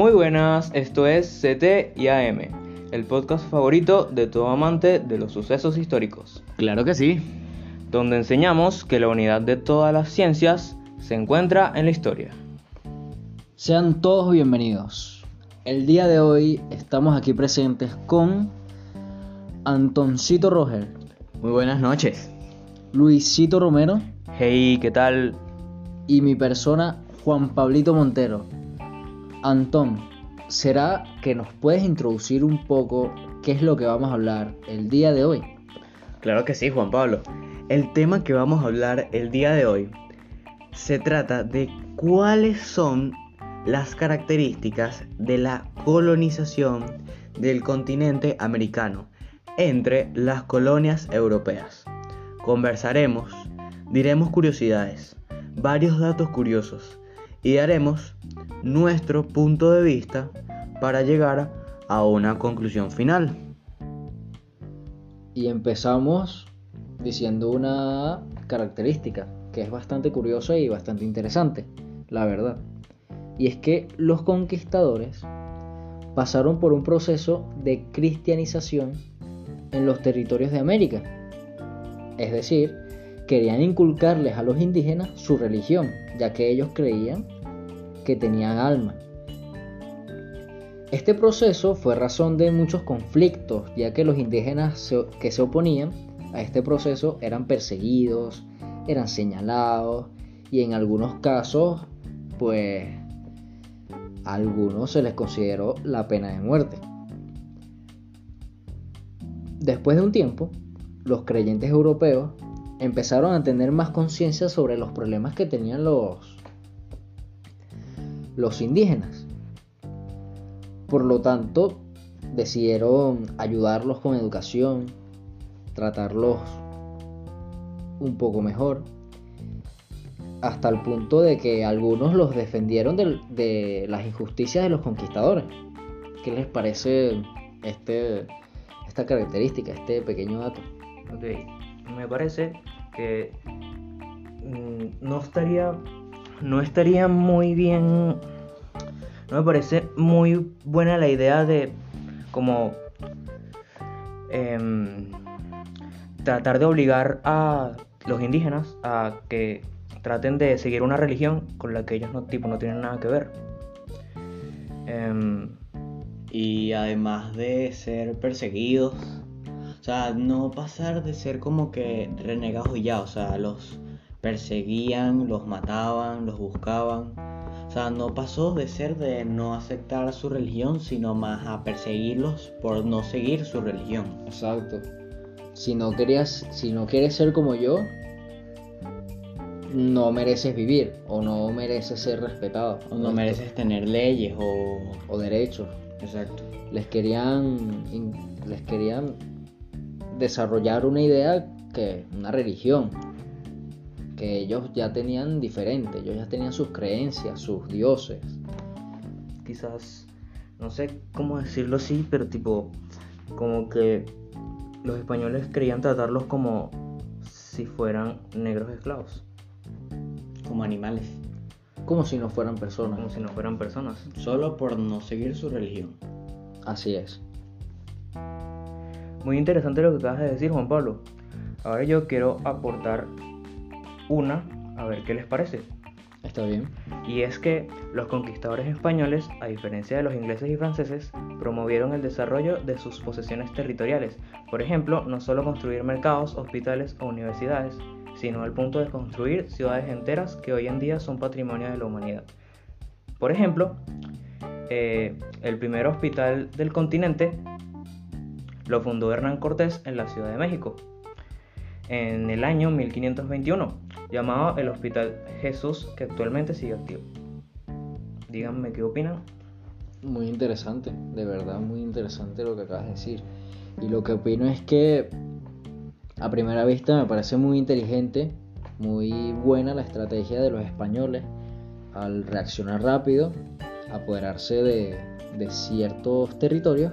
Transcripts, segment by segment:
Muy buenas, esto es CT y AM, el podcast favorito de todo amante de los sucesos históricos, Claro que sí. donde enseñamos que la unidad de todas las ciencias se encuentra en la historia. Sean todos bienvenidos. El día de hoy estamos aquí presentes con Antoncito Roger, Muy buenas noches. Luisito Romero Hey, ¿qué tal? y mi persona Juan Pablito Montero. Antón, ¿será que nos puedes introducir un poco qué es lo que vamos a hablar el día de hoy? Claro que sí, Juan Pablo. El tema que vamos a hablar el día de hoy se trata de cuáles son las características de la colonización del continente americano entre las colonias europeas. Conversaremos, diremos curiosidades, varios datos curiosos y daremos nuestro punto de vista para llegar a una conclusión final. Y empezamos diciendo una característica que es bastante curiosa y bastante interesante, la verdad. Y es que los conquistadores pasaron por un proceso de cristianización en los territorios de América. Es decir, querían inculcarles a los indígenas su religión, ya que ellos creían que tenían alma. Este proceso fue razón de muchos conflictos, ya que los indígenas que se oponían a este proceso eran perseguidos, eran señalados y en algunos casos, pues, a algunos se les consideró la pena de muerte. Después de un tiempo, los creyentes europeos empezaron a tener más conciencia sobre los problemas que tenían los, los indígenas. Por lo tanto, decidieron ayudarlos con educación, tratarlos un poco mejor, hasta el punto de que algunos los defendieron de, las injusticias de los conquistadores. ¿Qué les parece este, esta característica, este pequeño dato? Ok, me parece que mm, no estaría no estaría muy bien no me parece muy buena la idea de como em, tratar de obligar a los indígenas a que traten de seguir una religión con la que ellos no tipo no tienen nada que ver. Em, Y además de ser perseguidos, o sea, no pasar de ser como que renegados y ya, o sea, los perseguían, los mataban, los buscaban. O sea, no pasó de ser de no aceptar su religión, sino más a perseguirlos por no seguir su religión. Exacto. Si no querías, si no quieres ser como yo, no mereces vivir o no mereces ser respetado O no mereces tener leyes o... o derechos. Exacto. Les querían les querían desarrollar una idea que una religión que ellos ya tenían diferente, ellos ya tenían sus creencias, sus dioses. quizás, no sé cómo decirlo así, pero tipo, como que los españoles querían tratarlos como si fueran negros esclavos, Como animales. Como si no fueran personas. como si no fueran personas. Solo por no seguir su religión. Así es. Muy interesante lo que acabas de decir, Juan Pablo. Ahora yo quiero aportar una, a ver qué les parece. Está bien. Y es que los conquistadores españoles, a diferencia de los ingleses y franceses, promovieron el desarrollo de sus posesiones territoriales. Por ejemplo, no solo construir mercados, hospitales o universidades, sino al punto de construir ciudades enteras que hoy en día son patrimonio de la humanidad. Por ejemplo, eh, el primer hospital del continente lo fundó Hernán Cortés en la Ciudad de México en el año 1521, llamado el Hospital Jesús, que actualmente sigue activo. Díganme qué opinan. Muy interesante, de verdad muy interesante lo que acabas de decir. Y lo que opino es que a primera vista me parece muy inteligente, muy buena la estrategia de los españoles al reaccionar rápido, apoderarse de, de ciertos territorios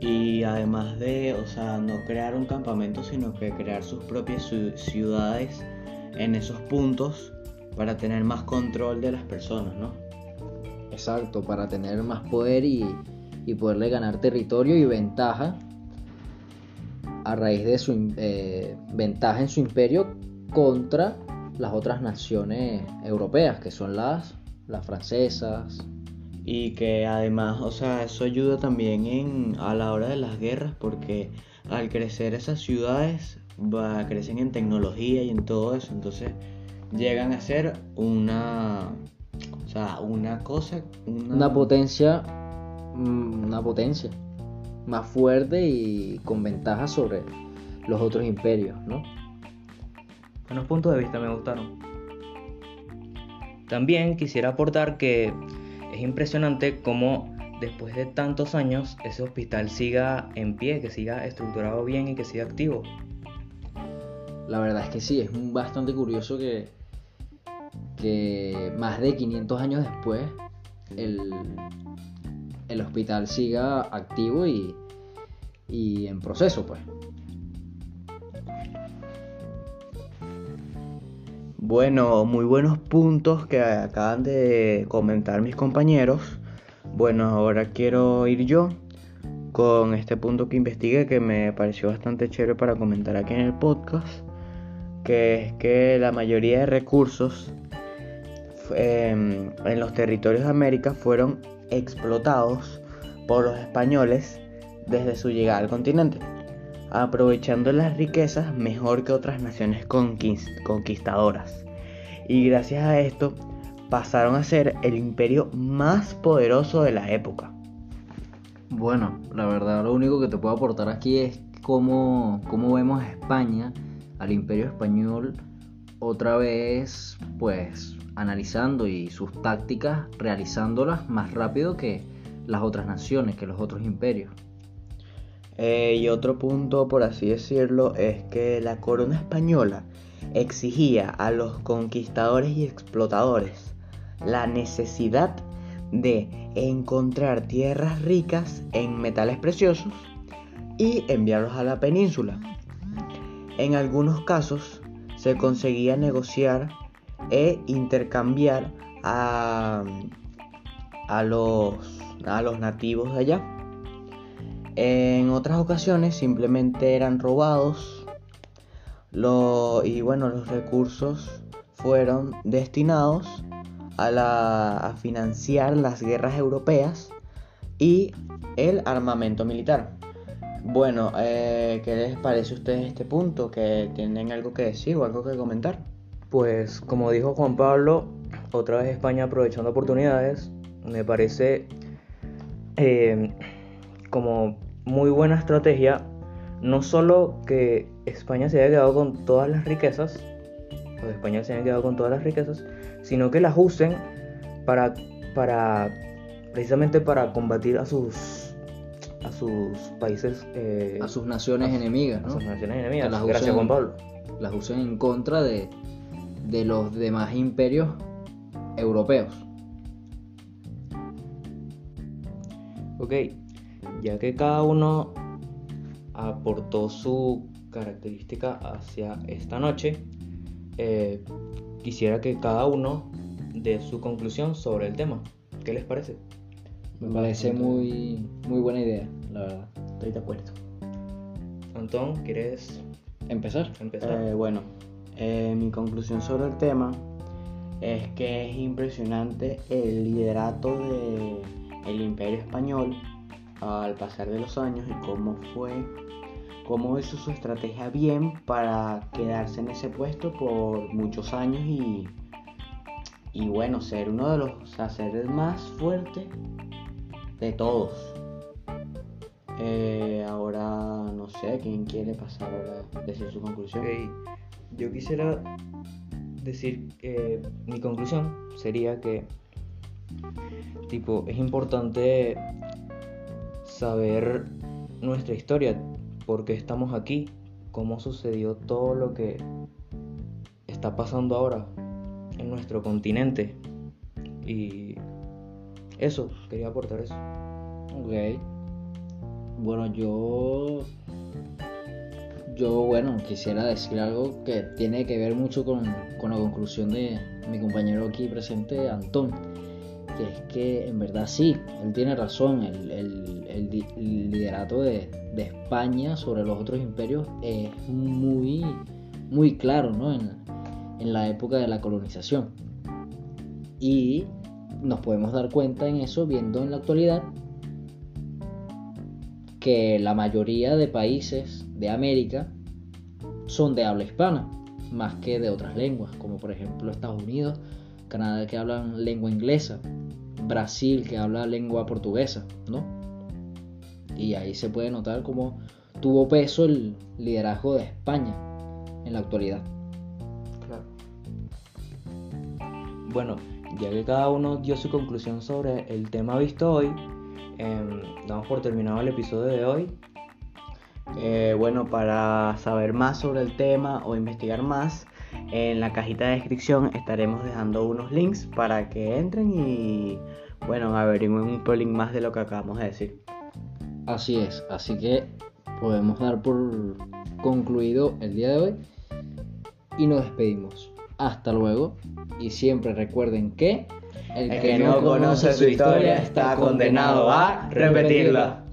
Y además de, o sea, no crear un campamento, sino que crear sus propias ciu- ciudades en esos puntos para tener más control de las personas, ¿no? Exacto, para tener más poder y, y poderle ganar territorio y ventaja a raíz de su eh, ventaja en su imperio contra las otras naciones europeas, que son las, las francesas. Y que además, o sea, eso ayuda también en, a la hora de las guerras porque al crecer esas ciudades va, crecen en tecnología y en todo eso, entonces llegan a ser una, o sea, una cosa, una, Una potencia, mm, una potencia más fuerte y con ventaja sobre los otros imperios, ¿no? Buenos puntos de vista me gustaron. También quisiera aportar que es impresionante cómo después de tantos años ese hospital siga en pie, que siga estructurado bien y que siga activo. La verdad es que sí, es bastante curioso que, que más de 500 años después el, el hospital siga activo y, y en proceso, pues. Bueno, muy buenos puntos que acaban de comentar mis compañeros. Bueno, ahora quiero ir yo con este punto que investigué que me pareció bastante chévere para comentar aquí en el podcast, que es que la mayoría de recursos em, en los territorios de América fueron explotados por los españoles desde su llegada al continente aprovechando las riquezas mejor que otras naciones conquist- conquistadoras. Y gracias a esto pasaron a ser el imperio más poderoso de la época. Bueno, la verdad lo único que te puedo aportar aquí es cómo, cómo vemos a España, al imperio español, otra vez pues analizando y sus tácticas realizándolas más rápido que las otras naciones, que los otros imperios. Eh, y otro punto, por así decirlo, es que la corona española exigía a los conquistadores y explotadores la necesidad de encontrar tierras ricas en metales preciosos y enviarlos a la península. En algunos casos se conseguía negociar e intercambiar a, a los, a los nativos de allá. En otras ocasiones simplemente eran robados y bueno, los recursos fueron destinados a financiar las guerras europeas y el armamento militar. Bueno, eh, ¿qué les parece a ustedes este punto? ¿Que tienen algo que decir o algo que comentar? Pues como dijo Juan Pablo, otra vez España aprovechando oportunidades, me parece eh, como muy buena estrategia, no solo que España se haya quedado con todas las riquezas, o España se haya quedado con todas las riquezas, sino que las usen para, para precisamente para combatir a sus sus países eh, A sus naciones a- enemigas, a ¿no? sus naciones enemigas. Las Gracias usen- Juan Pablo. Las usen en contra de, de los demás imperios europeos. Ok, ya que cada uno aportó su característica hacia esta noche, eh, quisiera que cada uno dé su conclusión sobre el tema. ¿Qué les parece? Me parece muy, muy buena idea, la verdad. Estoy de acuerdo. Antón, ¿quieres ¿Empezar? empezar? Eh, bueno, eh, mi conclusión sobre el tema es que es impresionante el liderato del imperio español al pasar de los años y cómo fue, cómo hizo su estrategia bien para quedarse en ese puesto por muchos años y, y bueno, ser uno de los, o sea, ser el más fuerte de todos. Eh, ahora no sé quién quiere pasar ahora a decir su conclusión. Ok, yo quisiera decir que mi conclusión sería que tipo es importante saber nuestra historia, por qué estamos aquí, cómo sucedió todo lo que está pasando ahora en nuestro continente y eso, quería aportar eso. Ok. Bueno, yo. Yo, bueno, quisiera decir algo que tiene que ver mucho con, con la conclusión de mi compañero aquí presente, Antón. que es que en verdad sí, él tiene razón, el, el- el liderato de, de España sobre los otros imperios es muy, muy claro ¿no? en, en la época de la colonización. Y nos podemos dar cuenta en eso viendo en la actualidad que la mayoría de países de América son de habla hispana, más que de otras lenguas, como por ejemplo Estados Unidos, Canadá que hablan lengua inglesa, Brasil que habla lengua portuguesa, ¿no? Y ahí se puede notar cómo tuvo peso el liderazgo de España en la actualidad. Claro. Bueno, ya que cada uno dio su conclusión sobre el tema visto hoy, em, damos por terminado el episodio de hoy. Eh, bueno, para saber más sobre el tema o investigar más, en la cajita de descripción estaremos dejando unos links para que entren y, bueno, averigüen un pelín más de lo que acabamos de decir. Así es, así que podemos dar por concluido el día de hoy y nos despedimos. Hasta luego y siempre recuerden que El que no conoce su historia está condenado a repetirla.